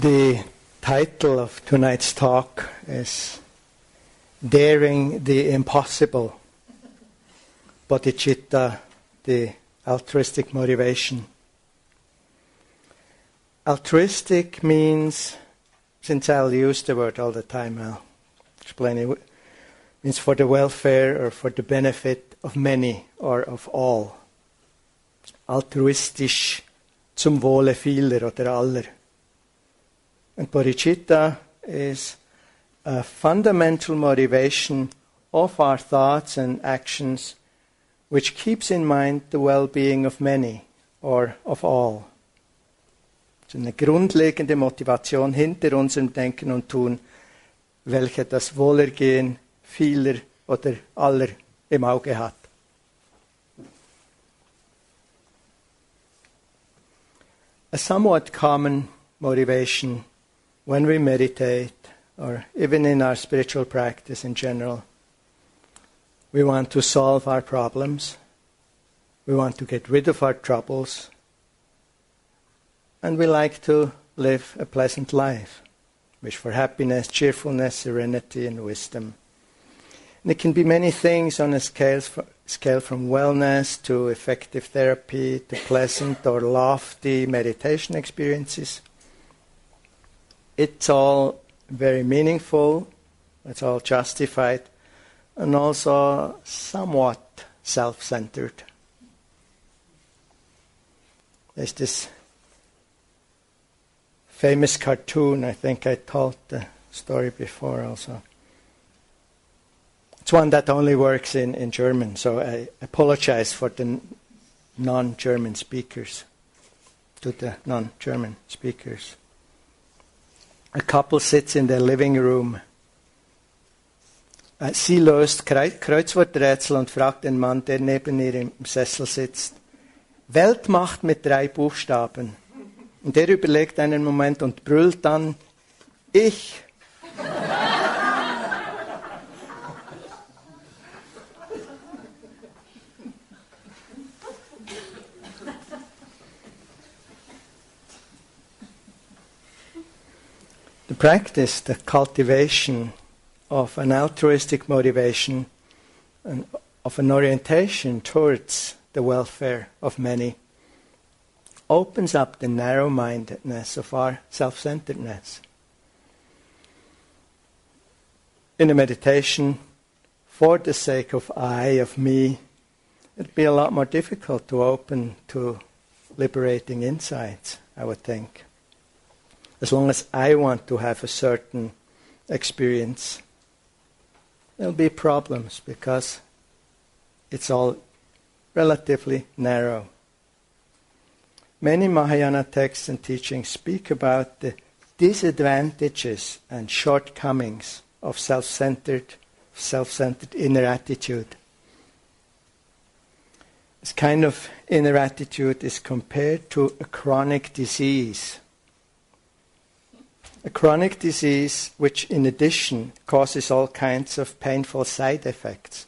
The title of tonight's talk is Daring the Impossible Bodhicitta, the altruistic motivation. Altruistic means, since I'll use the word all the time, I'll explain it, means for the welfare or for the benefit of many or of all. Altruistisch zum Wohle vieler oder aller. And bodhicitta is a fundamental motivation of our thoughts and actions which keeps in mind the well-being of many or of all. Es ist eine grundlegende Motivation hinter unserem Denken und Tun, welche das Wohlergehen vieler oder aller im Auge hat. A somewhat common motivation when we meditate, or even in our spiritual practice in general, we want to solve our problems, we want to get rid of our troubles, and we like to live a pleasant life. Wish for happiness, cheerfulness, serenity, and wisdom. And it can be many things on a scale, scale from wellness to effective therapy to pleasant or lofty meditation experiences. It's all very meaningful, it's all justified, and also somewhat self centered. There's this famous cartoon, I think I told the story before also. It's one that only works in, in German, so I apologize for the non German speakers, to the non German speakers. A couple sits in their living room. Sie löst Kreuzworträtsel und fragt den Mann, der neben ihr im Sessel sitzt. Weltmacht mit drei Buchstaben. Und der überlegt einen Moment und brüllt dann, ich. Practice, the cultivation of an altruistic motivation and of an orientation towards the welfare of many opens up the narrow mindedness of our self centeredness. In a meditation, for the sake of I, of me, it'd be a lot more difficult to open to liberating insights, I would think as long as I want to have a certain experience, there'll be problems because it's all relatively narrow. Many Mahayana texts and teachings speak about the disadvantages and shortcomings of self-centered, self-centered inner attitude. This kind of inner attitude is compared to a chronic disease a chronic disease which, in addition, causes all kinds of painful side effects.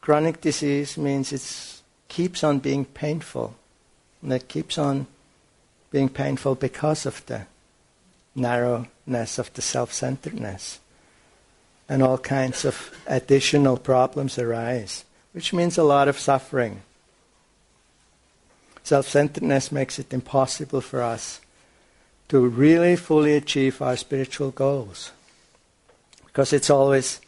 Chronic disease means it keeps on being painful, and it keeps on being painful because of the narrowness of the self centeredness. And all kinds of additional problems arise, which means a lot of suffering. Self centeredness makes it impossible for us to really fully achieve our spiritual goals. Because it's always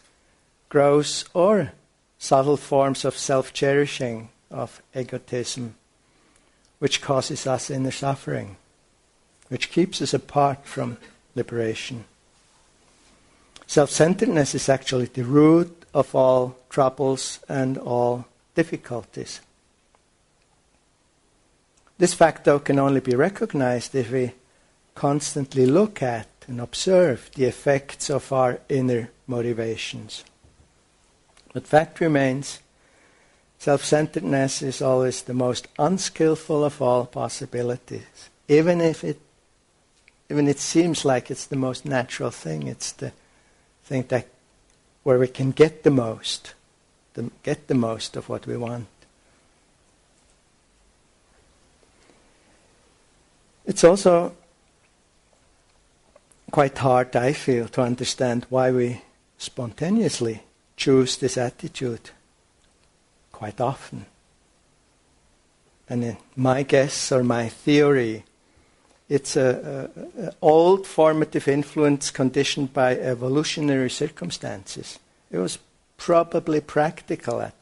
gross or subtle forms of self cherishing, of egotism, which causes us inner suffering, which keeps us apart from liberation. Self centeredness is actually the root of all troubles and all difficulties. This fact, though, can only be recognized if we constantly look at and observe the effects of our inner motivations. But fact remains, self centeredness is always the most unskillful of all possibilities. Even if it even it seems like it's the most natural thing, it's the thing that where we can get the most, the, get the most of what we want. It's also quite hard, I feel, to understand why we spontaneously choose this attitude quite often. And my guess or my theory, it's an old formative influence conditioned by evolutionary circumstances. It was probably practical at,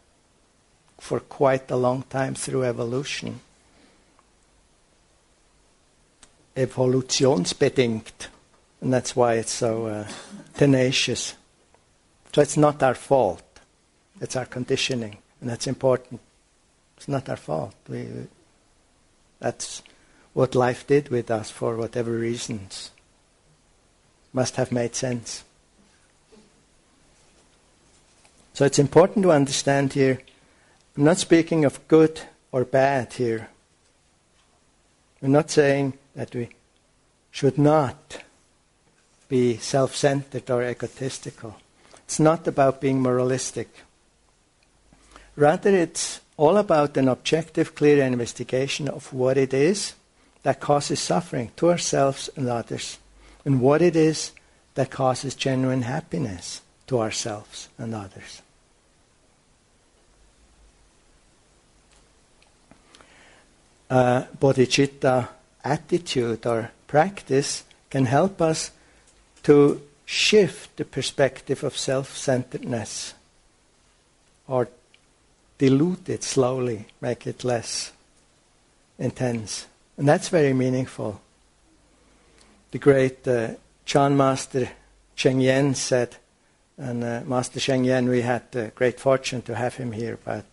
for quite a long time through evolution. Evolutionsbedingt. And that's why it's so uh, tenacious. So it's not our fault. It's our conditioning. And that's important. It's not our fault. We, that's what life did with us for whatever reasons. Must have made sense. So it's important to understand here, I'm not speaking of good or bad here. We're not saying that we should not be self centered or egotistical. It's not about being moralistic. Rather, it's all about an objective, clear investigation of what it is that causes suffering to ourselves and others, and what it is that causes genuine happiness to ourselves and others. Uh, bodhicitta attitude or practice can help us to shift the perspective of self centeredness or dilute it slowly, make it less intense. And that's very meaningful. The great uh, Chan Master Sheng Yen said, and uh, Master Sheng Yen, we had the great fortune to have him here about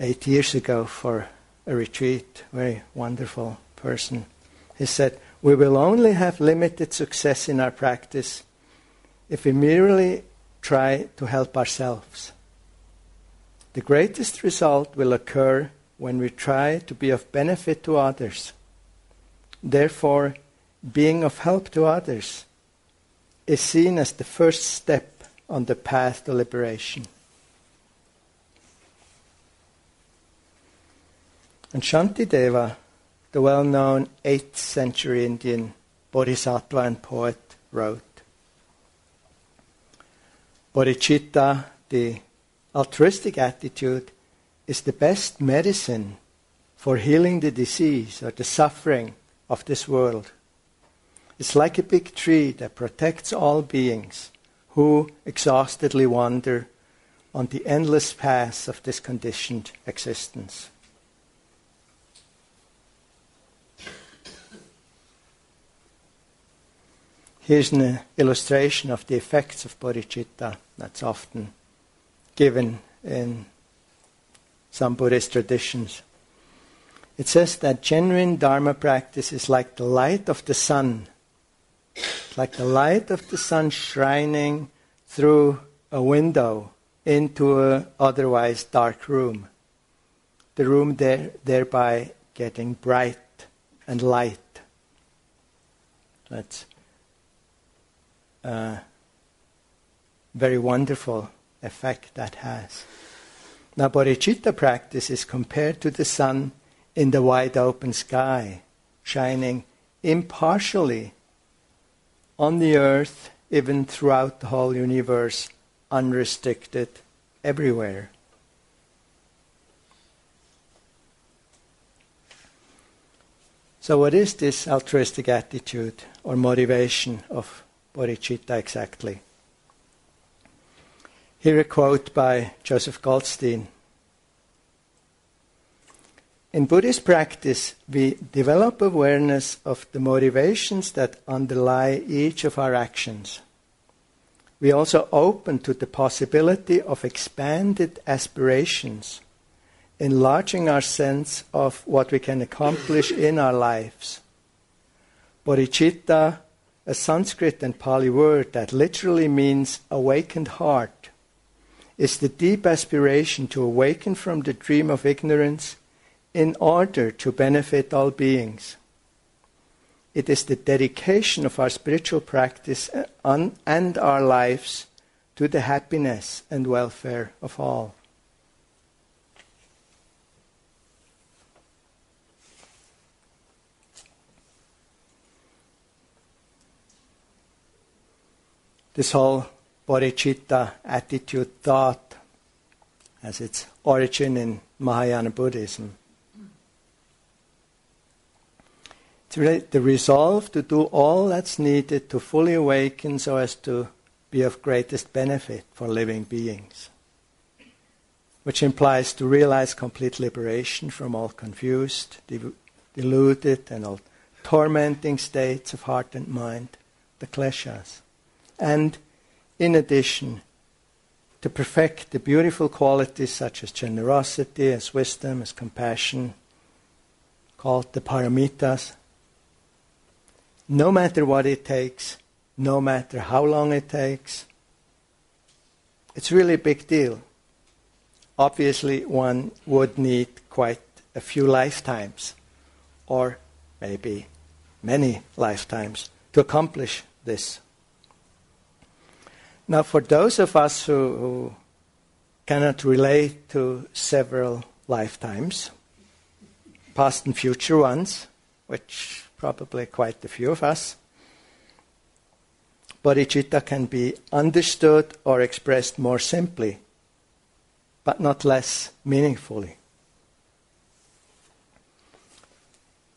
eight years ago for a retreat. Very wonderful person. He said, We will only have limited success in our practice if we merely try to help ourselves. The greatest result will occur when we try to be of benefit to others. Therefore, being of help to others is seen as the first step on the path to liberation. And Shantideva, the well known 8th century Indian bodhisattva and poet, wrote Bodhicitta, the altruistic attitude, is the best medicine for healing the disease or the suffering of this world. It's like a big tree that protects all beings who exhaustedly wander on the endless paths of this conditioned existence. Here's an illustration of the effects of bodhicitta that's often given in some Buddhist traditions. It says that genuine Dharma practice is like the light of the sun, like the light of the sun shining through a window into an otherwise dark room. The room there, thereby getting bright and light. That's a very wonderful effect that has. Now, bodhicitta practice is compared to the sun in the wide open sky, shining impartially on the earth, even throughout the whole universe, unrestricted, everywhere. So, what is this altruistic attitude or motivation of bodhicitta exactly? Here a quote by Joseph Goldstein. In Buddhist practice, we develop awareness of the motivations that underlie each of our actions. We also open to the possibility of expanded aspirations, enlarging our sense of what we can accomplish in our lives. Bodhicitta, a Sanskrit and Pali word that literally means awakened heart, is the deep aspiration to awaken from the dream of ignorance in order to benefit all beings. It is the dedication of our spiritual practice and our lives to the happiness and welfare of all. This whole bodhicitta attitude thought has its origin in Mahayana Buddhism. It's really the resolve to do all that's needed to fully awaken so as to be of greatest benefit for living beings, which implies to realize complete liberation from all confused, deluded, and all tormenting states of heart and mind, the kleshas. And in addition, to perfect the beautiful qualities such as generosity, as wisdom, as compassion, called the paramitas, no matter what it takes, no matter how long it takes. It's really a big deal. Obviously, one would need quite a few lifetimes, or maybe many lifetimes, to accomplish this. Now, for those of us who, who cannot relate to several lifetimes, past and future ones, which probably quite a few of us, bodhicitta can be understood or expressed more simply, but not less meaningfully.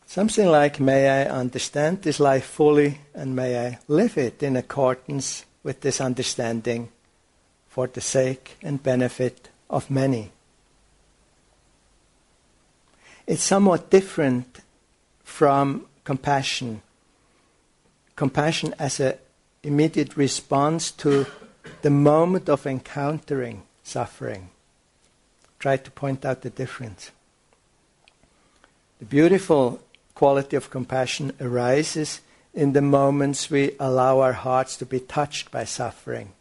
Something like, may I understand this life fully and may I live it in accordance with this understanding for the sake and benefit of many. It's somewhat different from compassion. Compassion as an immediate response to the moment of encountering suffering. Try to point out the difference. The beautiful quality of compassion arises in the moments we allow our hearts to be touched by suffering.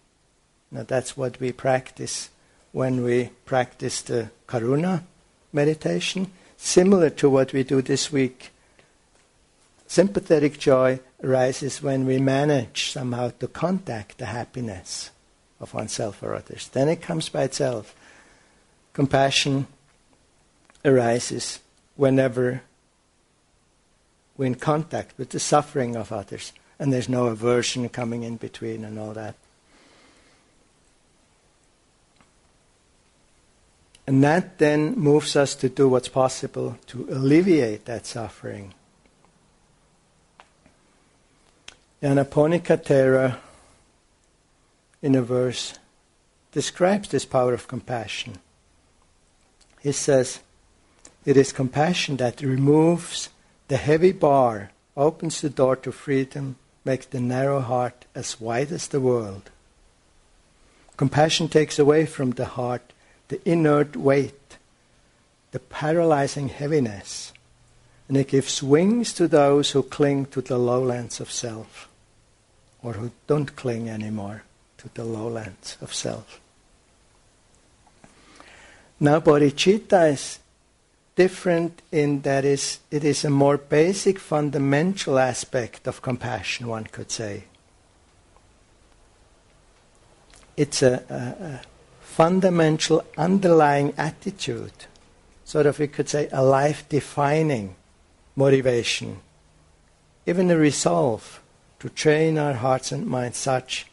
Now, that's what we practice when we practice the karuna meditation, similar to what we do this week Sympathetic joy arises when we manage somehow to contact the happiness of oneself or others. Then it comes by itself. Compassion arises whenever we're in contact with the suffering of others, and there's no aversion coming in between and all that. And that then moves us to do what's possible to alleviate that suffering. Nyanaponika Thera, in a verse, describes this power of compassion. He says, It is compassion that removes the heavy bar, opens the door to freedom, makes the narrow heart as wide as the world. Compassion takes away from the heart the inert weight, the paralyzing heaviness, and it gives wings to those who cling to the lowlands of self or who don't cling anymore to the lowlands of self. Now, bodhicitta is different in that is, it is a more basic, fundamental aspect of compassion, one could say. It's a, a, a fundamental underlying attitude, sort of, we could say, a life defining motivation, even a resolve to train our hearts and minds such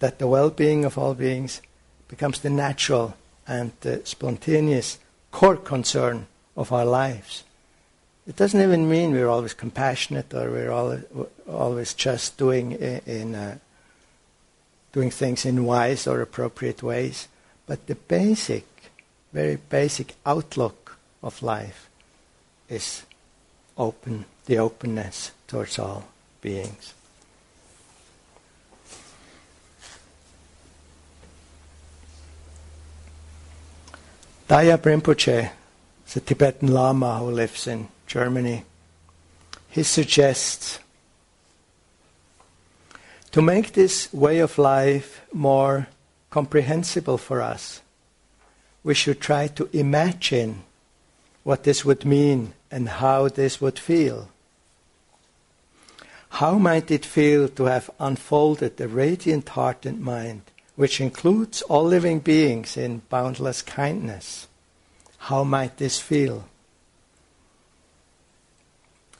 that the well being of all beings becomes the natural and the spontaneous core concern of our lives. It doesn't even mean we're always compassionate or we're always, always just doing in uh, doing things in wise or appropriate ways, but the basic, very basic outlook of life is open, the openness towards all beings. Dagyab Rinpoche a Tibetan Lama who lives in Germany. He suggests to make this way of life more comprehensible for us, we should try to imagine what this would mean and how this would feel. How might it feel to have unfolded the radiant heart and mind which includes all living beings in boundless kindness. How might this feel?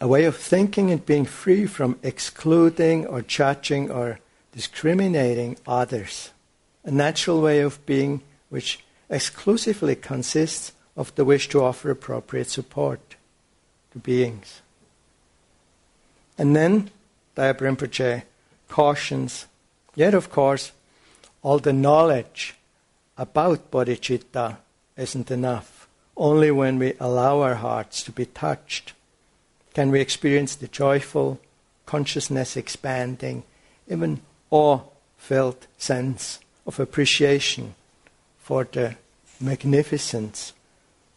A way of thinking and being free from excluding or judging or discriminating others, a natural way of being which exclusively consists of the wish to offer appropriate support to beings. And then Dagyab cautions, yet of course, all the knowledge about bodhicitta isn't enough. Only when we allow our hearts to be touched can we experience the joyful, consciousness expanding, even awe felt sense of appreciation for the magnificence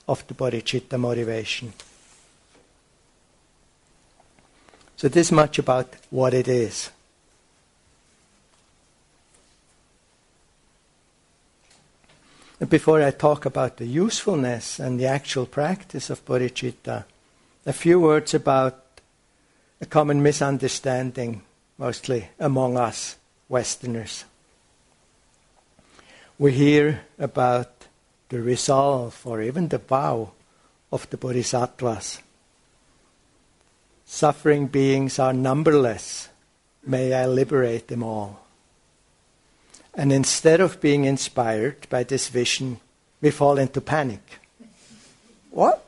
of the bodhicitta motivation. So, this much about what it is. Before I talk about the usefulness and the actual practice of bodhicitta, a few words about a common misunderstanding, mostly among us Westerners. We hear about the resolve or even the vow of the bodhisattvas. Suffering beings are numberless. May I liberate them all. And instead of being inspired by this vision, we fall into panic. What?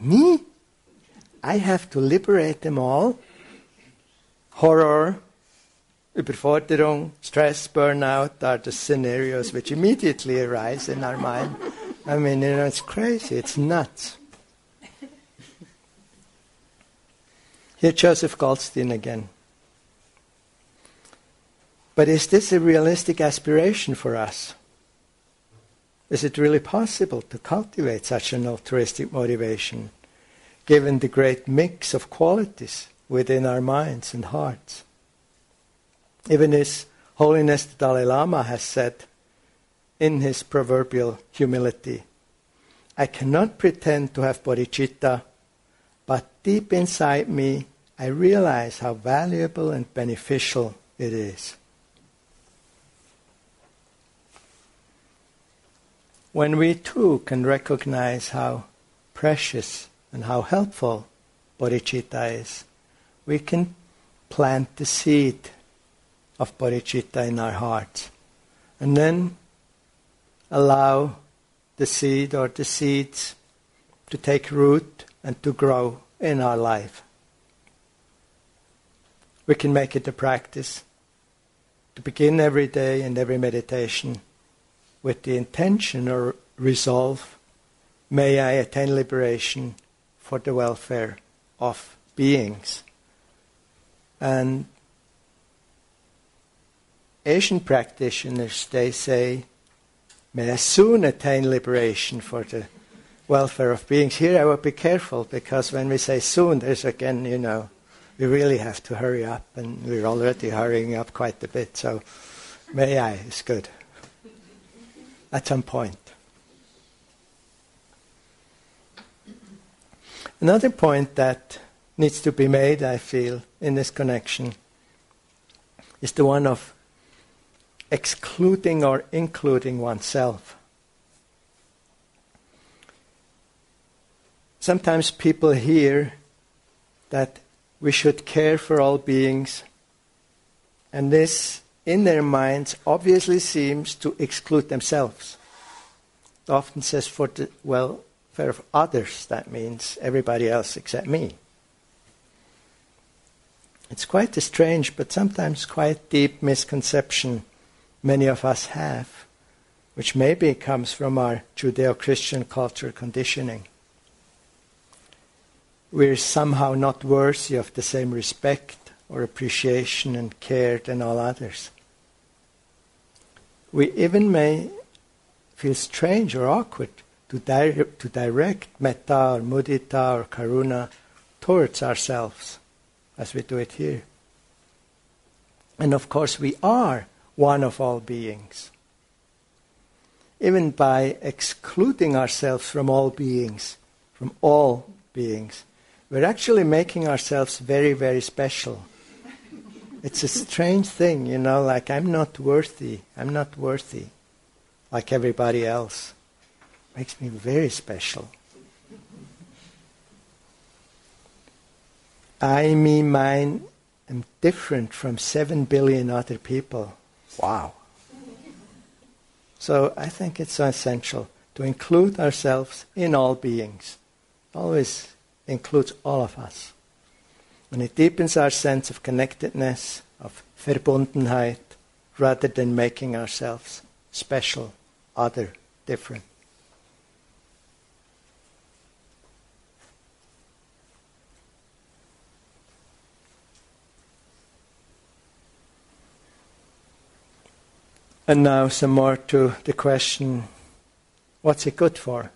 Me? I have to liberate them all? Horror, Überforderung, stress, burnout are the scenarios which immediately arise in our mind. I mean, you know, it's crazy, it's nuts. Here, Joseph Goldstein again. But is this a realistic aspiration for us? Is it really possible to cultivate such an altruistic motivation, given the great mix of qualities within our minds and hearts? Even His Holiness the Dalai Lama has said in his proverbial humility, I cannot pretend to have bodhicitta, but deep inside me I realize how valuable and beneficial it is. When we too can recognize how precious and how helpful bodhicitta is, we can plant the seed of bodhicitta in our hearts. And then allow the seed or the seeds to take root and to grow in our life. We can make it a practice to begin every day and every meditation with the intention or resolve may I attain liberation for the welfare of beings. And Asian practitioners, they say, may I soon attain liberation for the welfare of beings. Here I would be careful because when we say soon, there's again, you know, we really have to hurry up, and we're already hurrying up quite a bit. So, may I is good. At some point. Another point that needs to be made, I feel, in this connection is the one of excluding or including oneself. Sometimes people hear that we should care for all beings, and this, in their minds, obviously seems to exclude themselves. It often says for the welfare of others, that means everybody else except me. It's quite a strange but sometimes quite deep misconception many of us have, which maybe comes from our Judeo Christian culture conditioning. We're somehow not worthy of the same respect or appreciation and care than all others. We even may feel strange or awkward to, di- to direct metta or mudita or karuna towards ourselves as we do it here. And of course, we are one of all beings. Even by excluding ourselves from all beings, from all beings, we're actually making ourselves very, very special. It's a strange thing, you know, like I'm not worthy, I'm not worthy like everybody else. Makes me very special. I, me, mine am different from seven billion other people. Wow. So I think it's essential to include ourselves in all beings. Always includes all of us. And it deepens our sense of connectedness, of Verbundenheit, rather than making ourselves special, other, different. And now some more to the question what's it good for?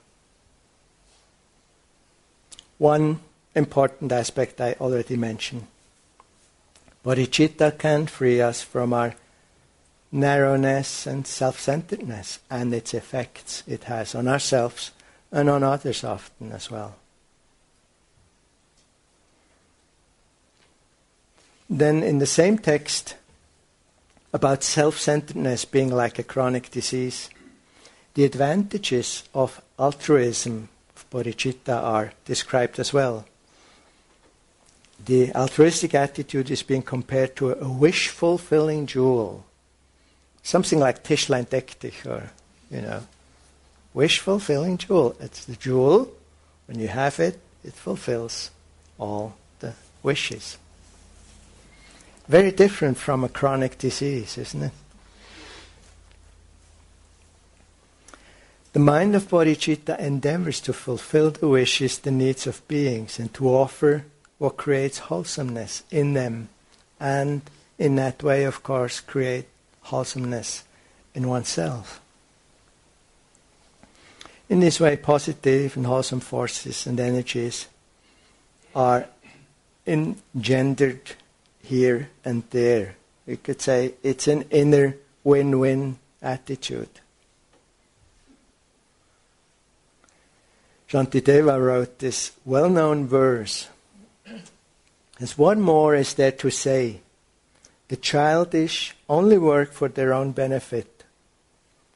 One important aspect I already mentioned. Bodhicitta can free us from our narrowness and self centeredness and its effects it has on ourselves and on others often as well. Then, in the same text, about self centeredness being like a chronic disease. The advantages of altruism, of bodhicitta, are described as well. The altruistic attitude is being compared to a wish fulfilling jewel. Something like Tischlein or, you know, wish fulfilling jewel. It's the jewel. When you have it, it fulfills all the wishes. Very different from a chronic disease, isn't it? The mind of bodhicitta endeavors to fulfill the wishes, the needs of beings, and to offer what creates wholesomeness in them, and in that way, of course, create wholesomeness in oneself. In this way, positive and wholesome forces and energies are engendered here and there. You could say it's an inner win win attitude. Shantideva wrote this well known verse. As one more is there to say, the childish only work for their own benefit.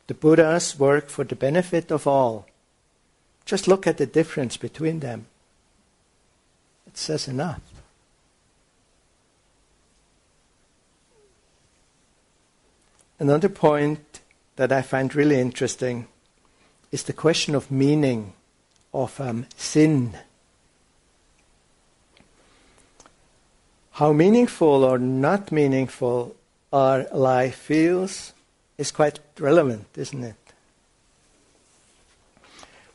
The Buddhas work for the benefit of all. Just look at the difference between them. It says enough. Another point that I find really interesting is the question of meaning of um, sin. How meaningful or not meaningful our life feels is quite relevant, isn't it?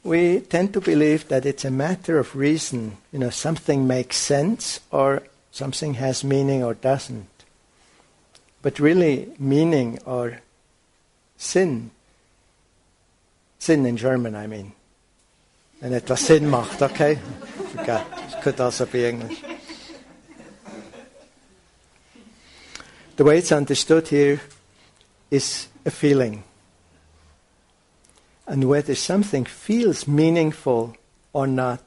We tend to believe that it's a matter of reason. You know, something makes sense or something has meaning or doesn't. But really, meaning or sin, sin in German, I mean, wenn etwas Sinn macht, okay? Forget. It could also be English. The way it's understood here is a feeling. And whether something feels meaningful or not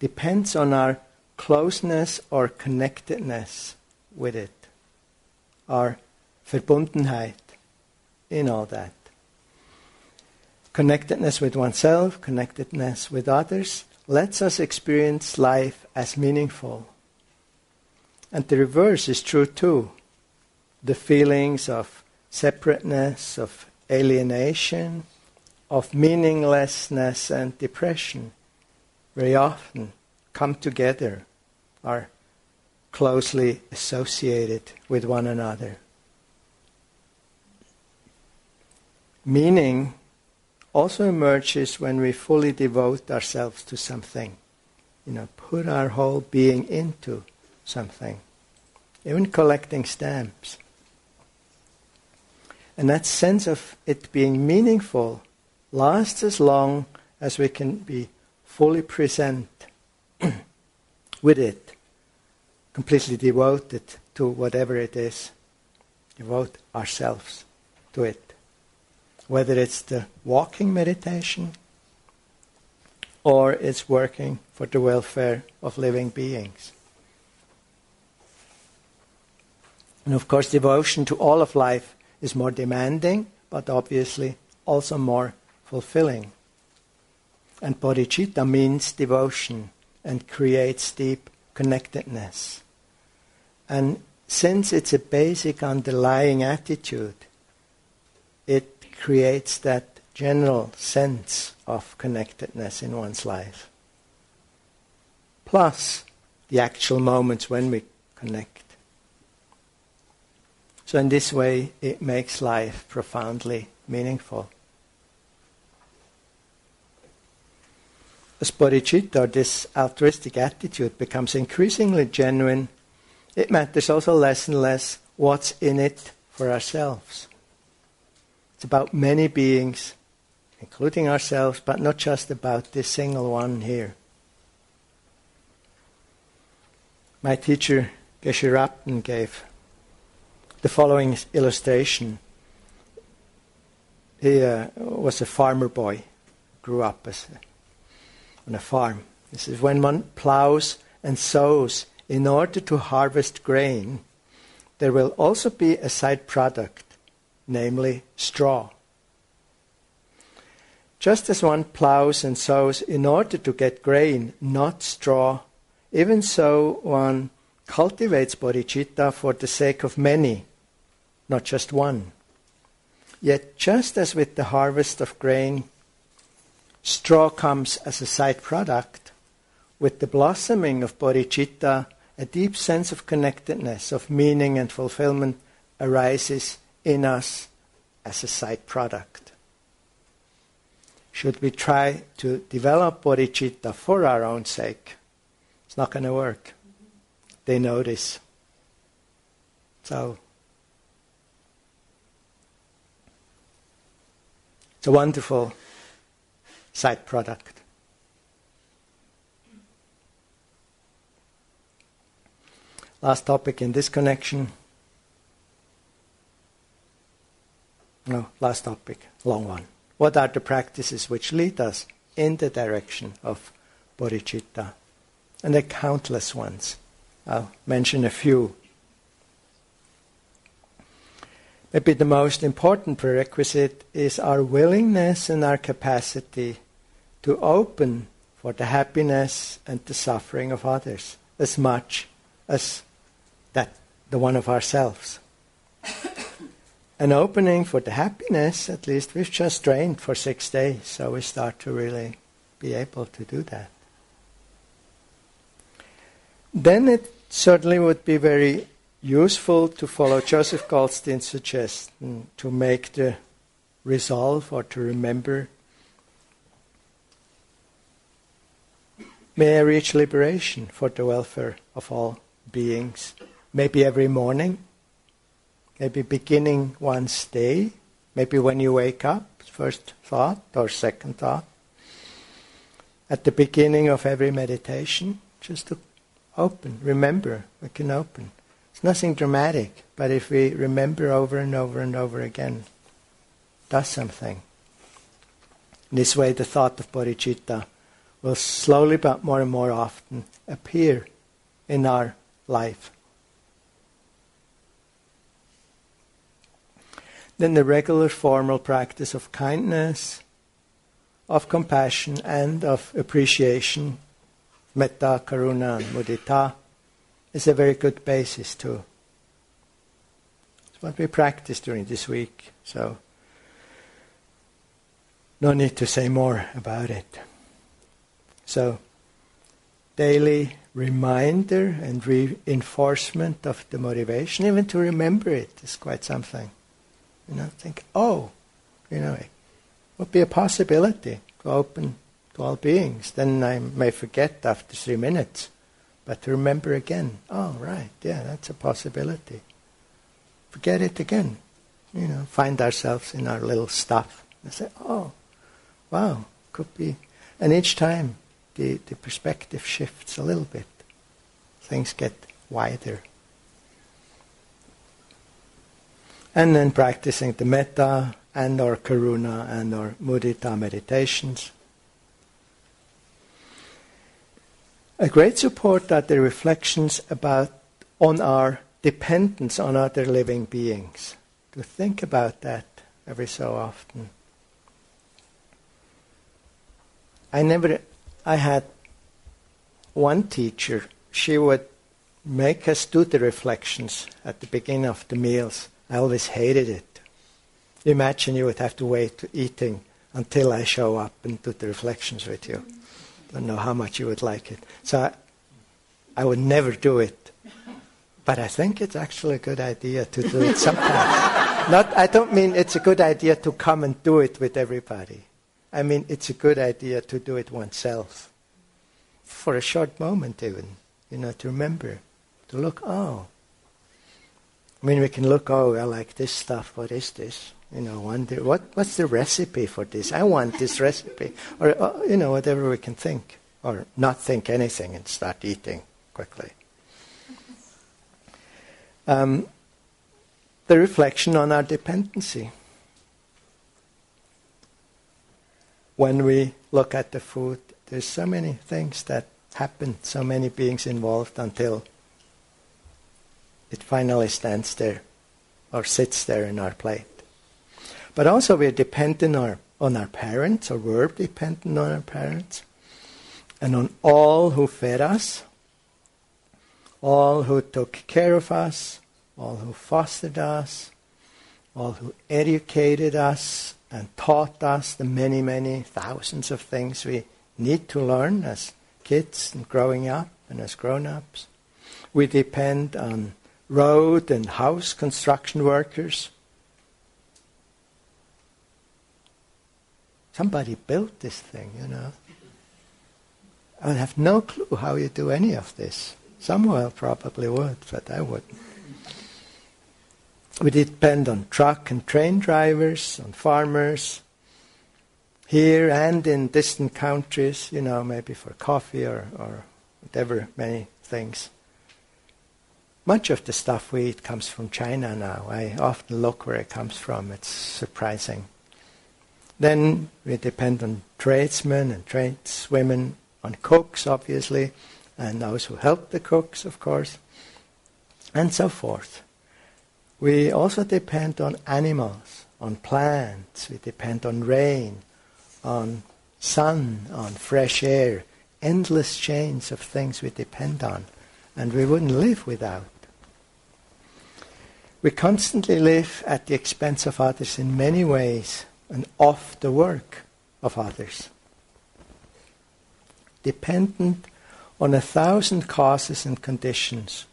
depends on our closeness or connectedness with it, our Verbundenheit in all that. Connectedness with oneself, connectedness with others, lets us experience life as meaningful. And the reverse is true too. The feelings of separateness, of alienation, of meaninglessness and depression very often come together, are closely associated with one another. Meaning also emerges when we fully devote ourselves to something. You know, put our whole being into something. Even collecting stamps. And that sense of it being meaningful lasts as long as we can be fully present with it, completely devoted to whatever it is, devote ourselves to it whether it's the walking meditation or it's working for the welfare of living beings. And of course, devotion to all of life is more demanding, but obviously also more fulfilling. And bodhicitta means devotion and creates deep connectedness. And since it's a basic underlying attitude, it creates that general sense of connectedness in one's life. Plus the actual moments when we connect. So, in this way, it makes life profoundly meaningful. As bodhicitta, this altruistic attitude becomes increasingly genuine, it matters also less and less what's in it for ourselves. It's about many beings, including ourselves, but not just about this single one here. My teacher, Geshe Rabten, gave the following illustration. He uh, was a farmer boy, grew up as a, on a farm. This is when one plows and sows in order to harvest grain, there will also be a side product, namely straw. Just as one plows and sows in order to get grain, not straw, even so one cultivates bodhicitta for the sake of many, not just one. Yet, just as with the harvest of grain, straw comes as a side product, with the blossoming of bodhicitta, a deep sense of connectedness, of meaning and fulfillment arises in us as a side product. Should we try to develop bodhicitta for our own sake? It's not going to work. They know this. So It's a wonderful side product. Last topic in this connection. No, last topic, long one. What are the practices which lead us in the direction of bodhicitta? And there are countless ones. I'll mention a few Maybe the most important prerequisite is our willingness and our capacity to open for the happiness and the suffering of others as much as that the one of ourselves. An opening for the happiness, at least we've just trained for six days, so we start to really be able to do that. Then it certainly would be very useful to follow Joseph Goldstein's suggestion mm, to make the resolve or to remember. May I reach liberation for the welfare of all beings. Maybe every morning, maybe beginning one's day, maybe when you wake up, first thought or second thought. At the beginning of every meditation, just to open, remember, we can open. Nothing dramatic, but if we remember over and over and over again, does something. In this way, the thought of bodhicitta will slowly but more and more often appear in our life. Then the regular formal practice of kindness, of compassion, and of appreciation, metta, karuna, mudita, is a very good basis too. It's what we practice during this week, so no need to say more about it. So, daily reminder and reinforcement of the motivation, even to remember it, is quite something. You know, think, oh, you know, it would be a possibility to open to all beings. Then I may forget after three minutes. But to remember again, oh, right, yeah, that's a possibility. Forget it again. You know, find ourselves in our little stuff and say, oh, wow, could be. And each time the, the perspective shifts a little bit, things get wider. And then practicing the metta and or karuna and or mudita meditations A great support are the reflections about on our dependence on other living beings. To think about that every so often. I never I had one teacher, she would make us do the reflections at the beginning of the meals. I always hated it. Imagine you would have to wait to eating until I show up and do the reflections with you. Don't know how much you would like it. So I, I would never do it. But I think it's actually a good idea to do it sometimes. Not, I don't mean it's a good idea to come and do it with everybody. I mean it's a good idea to do it oneself. For a short moment even. You know, to remember. To look, oh. I mean we can look, oh, I like this stuff, what is this? You know, wonder what what's the recipe for this? I want this recipe, or uh, you know, whatever we can think, or not think anything and start eating quickly. Um, the reflection on our dependency. When we look at the food, there's so many things that happen, so many beings involved until it finally stands there or sits there in our plate. But also we're dependent on our, on our parents, or we're dependent on our parents, and on all who fed us, all who took care of us, all who fostered us, all who educated us and taught us the many, many thousands of things we need to learn as kids and growing up and as grown ups. We depend on road and house construction workers Somebody built this thing, you know. I would have no clue how you do any of this. Samuel probably would, but I wouldn't. We depend on truck and train drivers, on farmers, here and in distant countries, you know, maybe for coffee or, or whatever, many things. Much of the stuff we eat comes from China now. I often look where it comes from. It's surprising. Then we depend on tradesmen and tradeswomen, on cooks, obviously, and those who help the cooks, of course, and so forth. We also depend on animals, on plants, we depend on rain, on sun, on fresh air, endless chains of things we depend on, and we wouldn't live without. We constantly live at the expense of others in many ways and off the work of others. Dependent on a thousand causes and conditions.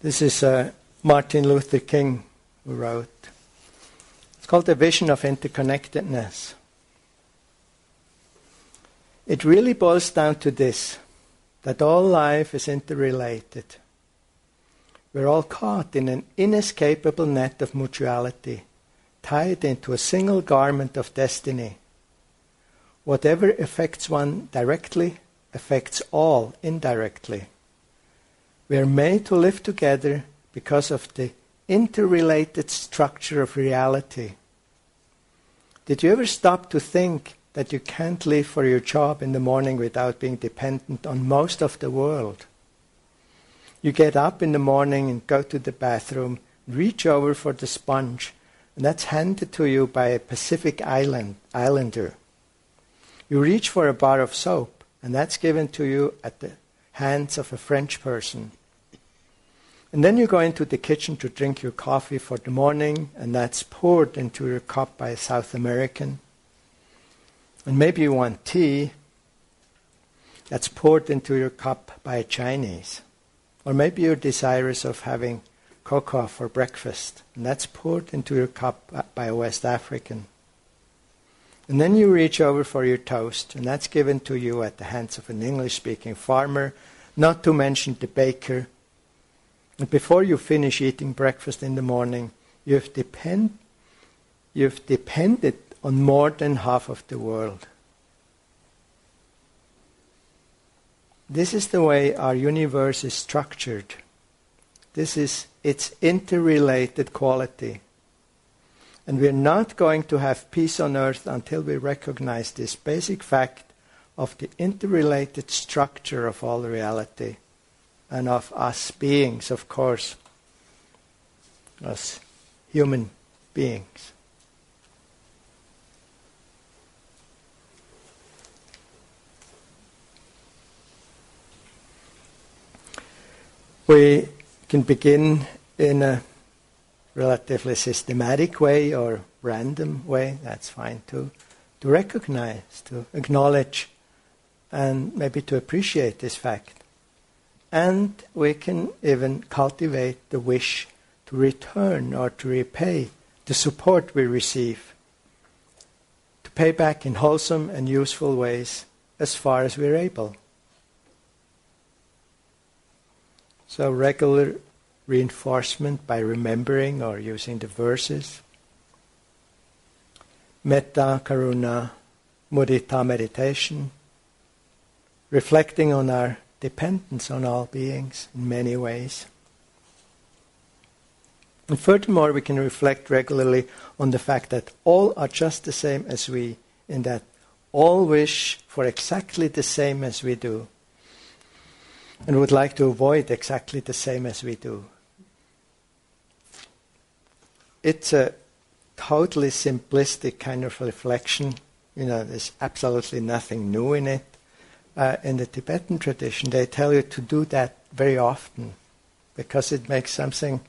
This is uh, Martin Luther King who wrote. It's called The Vision of Interconnectedness. It really boils down to this that all life is interrelated. We're all caught in an inescapable net of mutuality, tied into a single garment of destiny. Whatever affects one directly affects all indirectly. We are made to live together because of the interrelated structure of reality. Did you ever stop to think that you can't leave for your job in the morning without being dependent on most of the world? You get up in the morning and go to the bathroom, reach over for the sponge, and that's handed to you by a Pacific Island islander. You reach for a bar of soap, and that's given to you at the hands of a French person. And then you go into the kitchen to drink your coffee for the morning, and that's poured into your cup by a South American. And maybe you want tea, that's poured into your cup by a Chinese. Or maybe you're desirous of having cocoa for breakfast, and that's poured into your cup by a West African. And then you reach over for your toast, and that's given to you at the hands of an English speaking farmer, not to mention the baker. And before you finish eating breakfast in the morning, you've, depend, you've depended on more than half of the world. This is the way our universe is structured. This is its interrelated quality. And we're not going to have peace on earth until we recognize this basic fact of the interrelated structure of all reality and of us beings, of course, as human beings. We can begin in a relatively systematic way or random way, that's fine too, to recognize, to acknowledge, and maybe to appreciate this fact. And we can even cultivate the wish to return or to repay the support we receive, to pay back in wholesome and useful ways as far as we're able. So, regular reinforcement by remembering or using the verses. Metta, Karuna, Mudita meditation, reflecting on our dependence on all beings in many ways. And furthermore, we can reflect regularly on the fact that all are just the same as we, in that all wish for exactly the same as we do, and would like to avoid exactly the same as we do. It's a totally simplistic kind of reflection. You know, there's absolutely nothing new in it. Uh, in the Tibetan tradition, they tell you to do that very often because it makes something,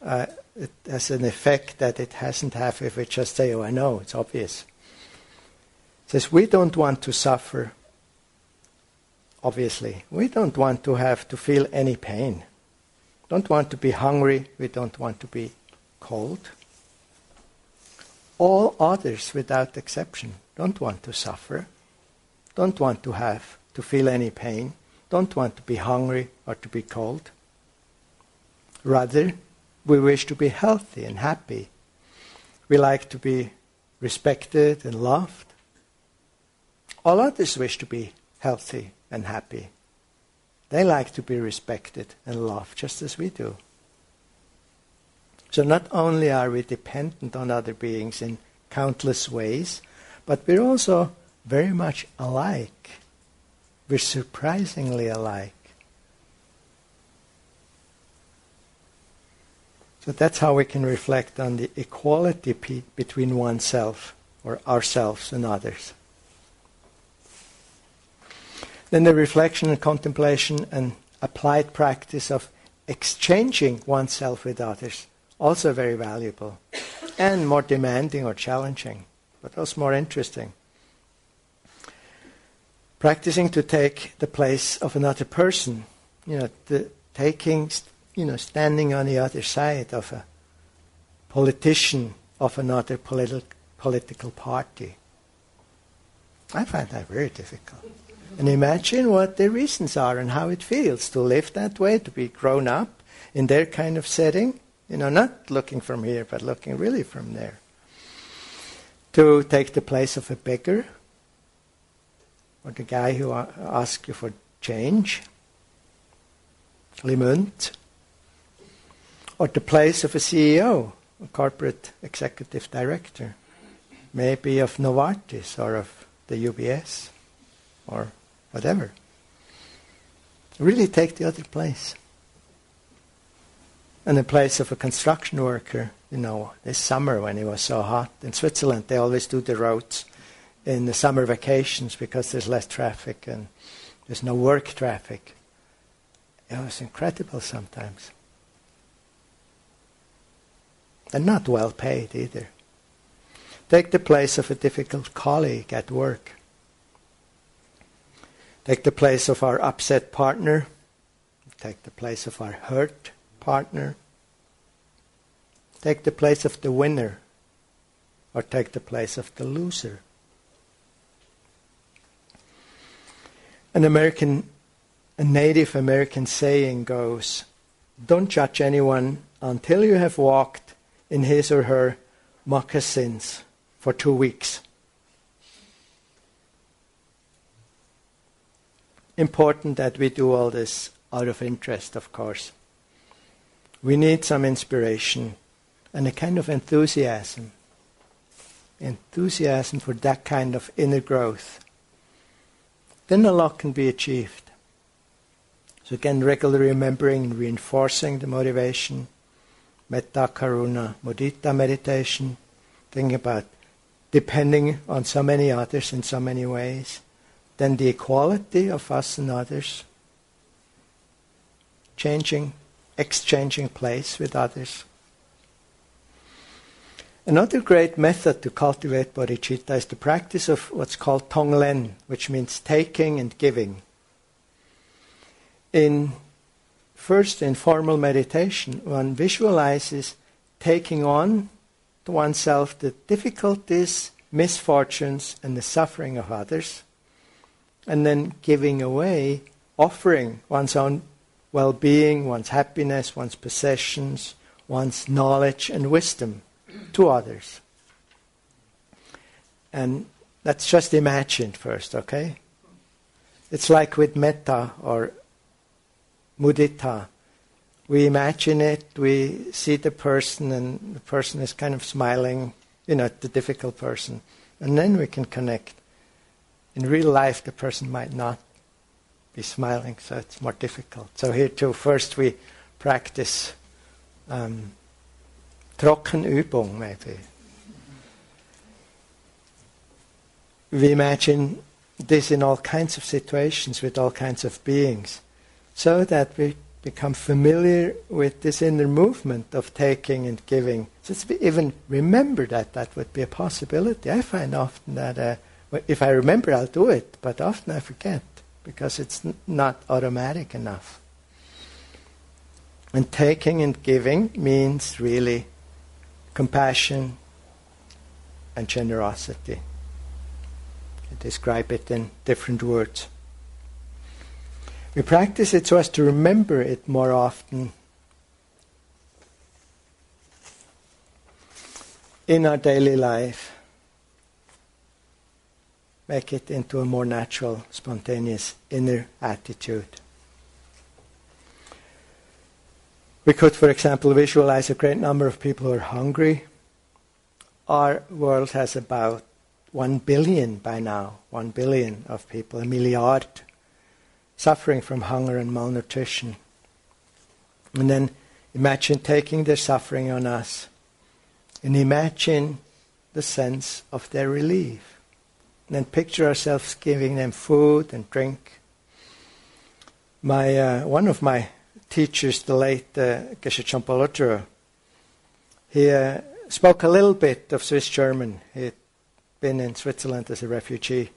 uh, it has an effect that it hasn't have if we just say, oh, I know, it's obvious. It says, we don't want to suffer, obviously. We don't want to have to feel any pain. Don't want to be hungry. We don't want to be cold. All others, without exception, don't want to suffer, don't want to have to feel any pain, don't want to be hungry or to be cold. Rather, we wish to be healthy and happy. We like to be respected and loved. All others wish to be healthy and happy. They like to be respected and loved just as we do. So not only are we dependent on other beings in countless ways, but we're also very much alike. We're surprisingly alike. So that's how we can reflect on the equality pe- between oneself or ourselves and others. Then the reflection and contemplation and applied practice of exchanging oneself with others also very valuable and more demanding or challenging, but also more interesting. Practicing to take the place of another person, you know, the taking, you know, standing on the other side of a politician of another politi- political party. I find that very difficult. And imagine what the reasons are and how it feels to live that way, to be grown up in their kind of setting you know, not looking from here, but looking really from there. To take the place of a beggar, or the guy who asks you for change, limund, or the place of a CEO, a corporate executive director, maybe of Novartis or of the UBS or whatever. Really take the other place in the place of a construction worker. You know, this summer when it was so hot in Switzerland, they always do the roads in the summer vacations because there's less traffic and there's no work traffic. It was incredible sometimes. And not well paid either. Take the place of a difficult colleague at work. Take the place of our upset partner. Take the place of our hurt partner. Take the place of the winner or take the place of the loser. An American, a Native American saying goes, Don't judge anyone until you have walked in his or her moccasins for two weeks. Important that we do all this out of interest, of course. We need some inspiration and a kind of enthusiasm. Enthusiasm for that kind of inner growth. Then a lot can be achieved. So again, regularly remembering and reinforcing the motivation. Metta, Karuna, Mudita meditation. Thinking about depending on so many others in so many ways. Then the equality of us and others changing, exchanging place with others. Another great method to cultivate bodhicitta is the practice of what's called tonglen, which means taking and giving. In first informal meditation, one visualizes taking on to oneself the difficulties, misfortunes, and the suffering of others, and then giving away, offering one's own well being, one's happiness, one's possessions, one's knowledge and wisdom to others. And let's just imagine first, okay? It's like with metta or mudita. We imagine it, we see the person, and the person is kind of smiling, you know, the difficult person. And then we can connect. In real life, the person might not be smiling, so it's more difficult. So here too, first we practice um, Trockenübung, maybe. We imagine this in all kinds of situations with all kinds of beings, so that we become familiar with this inner movement of taking and giving. So even remember that, that would be a possibility. I find often that uh, if I remember, I'll do it, but often I forget because it's not automatic enough. And taking and giving means really compassion and generosity. Describe it in different words. We practice it so as to remember it more often in our daily life. Make it into a more natural, spontaneous inner attitude. We could, for example, visualize a great number of people who are hungry. Our world has about one billion by now, one billion of people, a milliard, suffering from hunger and malnutrition. And then imagine taking their suffering on us and imagine the sense of their relief. And then picture ourselves giving them food and drink. My, uh, one of my teachers, the late uh, Geshe Champa Lodro, he uh, spoke a little bit of Swiss German. He'd been in Switzerland as a refugee.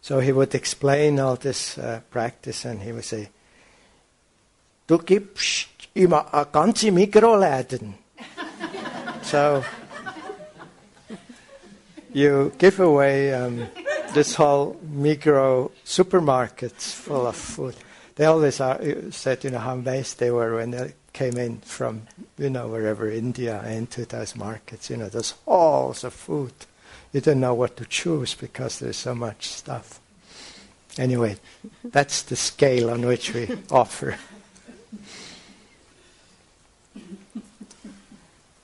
So he would explain all this uh, practice and he would say, Du gibst immer a ganze Migroläden. so you give away um, this whole micro supermarkets full of food they always are, uh, said, you know, how amazed they were when they came in from, you know, wherever India into those markets. You know, those halls of food. You don't know what to choose because there's so much stuff. Anyway, that's the scale on which we offer.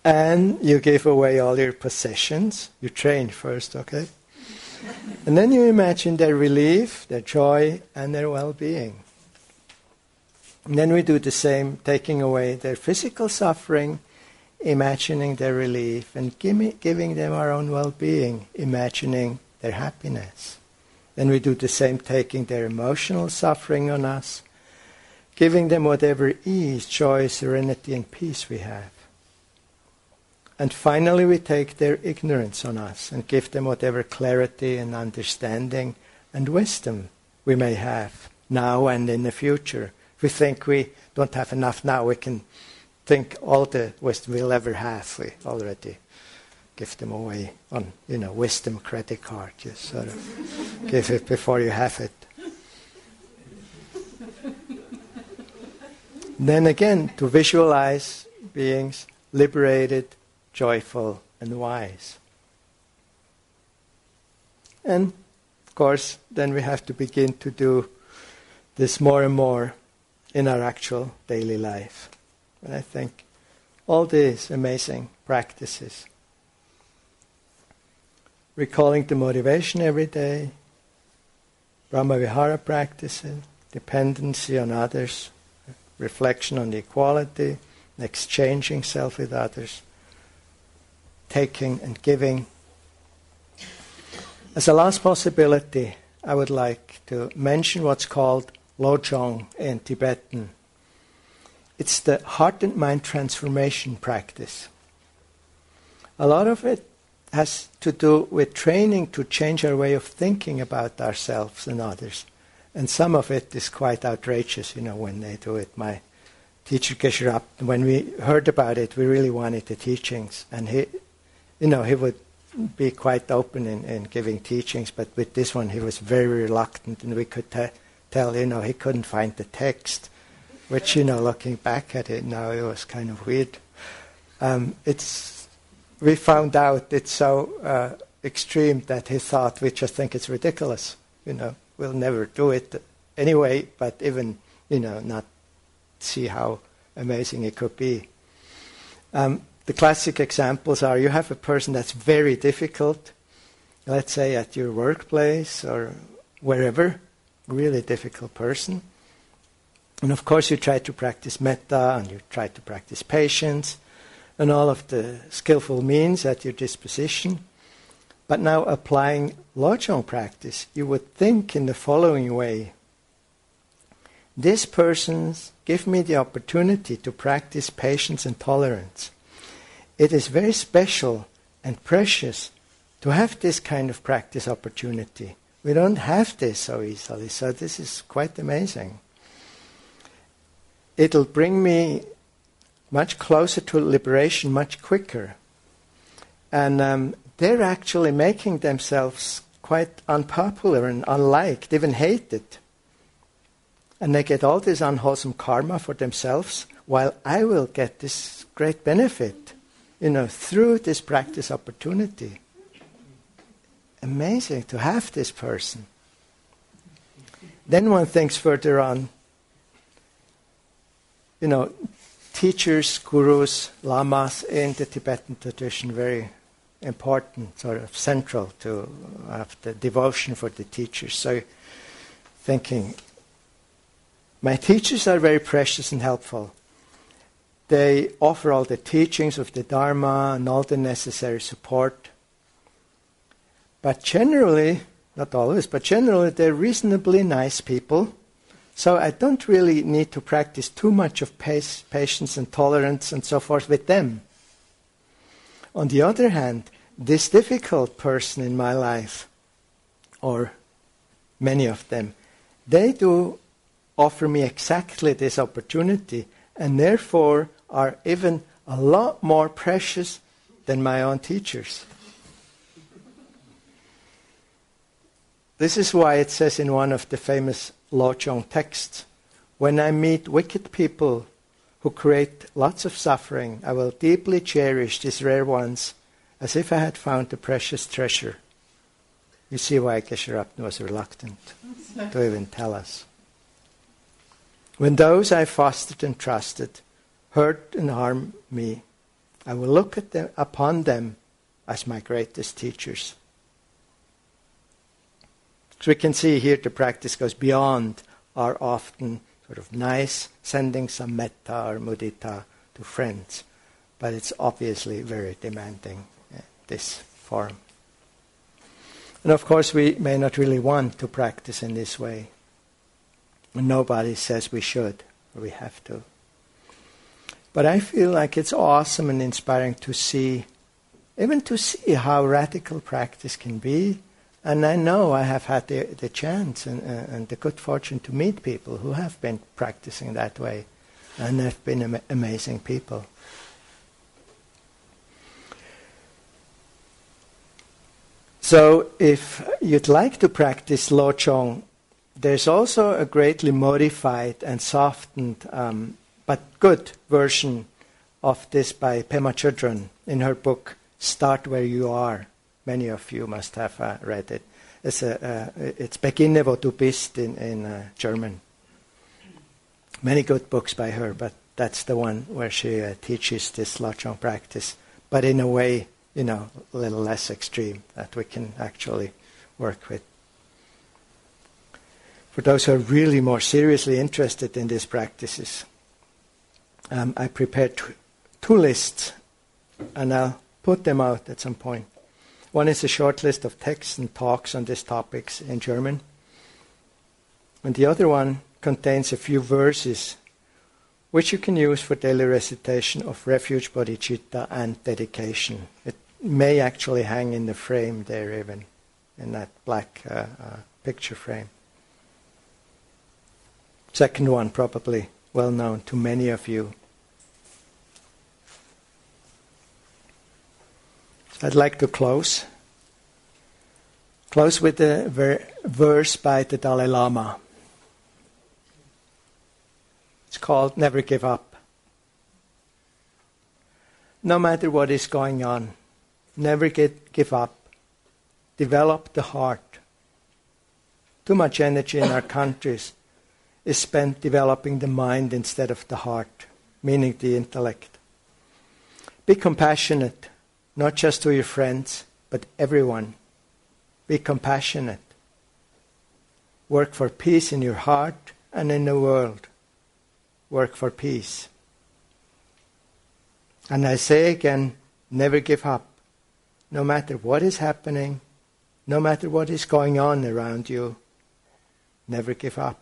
And you give away all your possessions. You train first, okay? and then you imagine their relief, their joy, and their well being. And then we do the same, taking away their physical suffering, imagining their relief, and giving them our own well being, imagining their happiness. Then we do the same, taking their emotional suffering on us, giving them whatever ease, joy, serenity, and peace we have. And finally, we take their ignorance on us and give them whatever clarity and understanding and wisdom we may have now and in the future we think we don't have enough now, we can think all the wisdom we'll ever have. We already give them away on, you know, wisdom credit card. You sort of give it before you have it. then again, to visualize beings liberated, joyful, and wise. And of course, then we have to begin to do this more and more in our actual daily life. And I think all these amazing practices, recalling the motivation every day, Brahmavihara practices, dependency on others, reflection on the equality, exchanging self with others, taking and giving. As a last possibility, I would like to mention what's called Lojong in Tibetan. it's the heart and mind transformation practice. A lot of it has to do with training to change our way of thinking about ourselves and others. And some of it is quite outrageous, you know, when they do it. My teacher Geshe Rabten, when we heard about it, we really wanted the teachings. And he, you know, he would be quite open in, in giving teachings, but with this one he was very reluctant, and we could te- tell, you know, he couldn't find the text, which, you know, looking back at it now, it was kind of weird. Um, it's, we found out it's so uh, extreme that he thought we just think it's ridiculous, you know, we'll never do it anyway, but even, you know, not see how amazing it could be. Um, the classic examples are you have a person that's very difficult, let's say at your workplace or wherever, really difficult person. And of course, you try to practice metta and you try to practice patience and all of the skillful means at your disposition. But now, applying Lojong practice, you would think in the following way This person give me the opportunity to practice patience and tolerance. It is very special and precious to have this kind of practice opportunity. We don't have this so easily, so this is quite amazing. It'll bring me much closer to liberation much quicker. And um, they're actually making themselves quite unpopular and unliked, even hated. And they get all this unwholesome karma for themselves, while I will get this great benefit, you know, through this practice opportunity amazing to have this person. Then one thinks further on, you know, teachers, gurus, lamas in the Tibetan tradition, very important, sort of central to the devotion for the teachers. So thinking, my teachers are very precious and helpful. They offer all the teachings of the Dharma and all the necessary support. But generally, not always, but generally, they're reasonably nice people. So I don't really need to practice too much of pace, patience and tolerance and so forth with them. On the other hand, this difficult person in my life, or many of them, they do offer me exactly this opportunity and therefore are even a lot more precious than my own teachers. This is why it says in one of the famous Lojong texts When I meet wicked people who create lots of suffering, I will deeply cherish these rare ones as if I had found a precious treasure. You see why Geshe Rabten was reluctant to even tell us. When those I fostered and trusted hurt and harm me, I will look at them, upon them as my greatest teachers. So we can see here the practice goes beyond our often sort of nice sending some metta or mudita to friends, but it's obviously very demanding, uh, this form. And of course, we may not really want to practice in this way. Nobody says we should, we have to. But I feel like it's awesome and inspiring to see, even to see how radical practice can be and I know I have had the, the chance and, uh, and the good fortune to meet people who have been practicing that way. And they've been am- amazing people. So, if you'd like to practice Lojong, there's also a greatly modified and softened, um, but good version of this by Pema Chodron in her book, Start Where You Are. Many of you must have uh, read it. It's, a, uh, it's Beginne wo du bist in, in uh, German. Many good books by her, but that's the one where she uh, teaches this Lojong practice, but in a way, you know, a little less extreme that we can actually work with. For those who are really more seriously interested in these practices, um, I prepared two lists, and I'll put them out at some point. One is a short list of texts and talks on these topics in German. And the other one contains a few verses which you can use for daily recitation of refuge, bodhicitta, and dedication. It may actually hang in the frame there, even in that black uh, uh, picture frame. Second one, probably well known to many of you. I'd like to close. Close with a ver- verse by the Dalai Lama. It's called Never Give Up. No matter what is going on, never get, give up. Develop the heart. Too much energy in our countries is spent developing the mind instead of the heart, meaning the intellect. Be compassionate, not just to your friends, but everyone. Be compassionate. Work for peace in your heart and in the world work for peace. And I say again, never give up. No matter what is happening, no matter what is going on around you, never give up.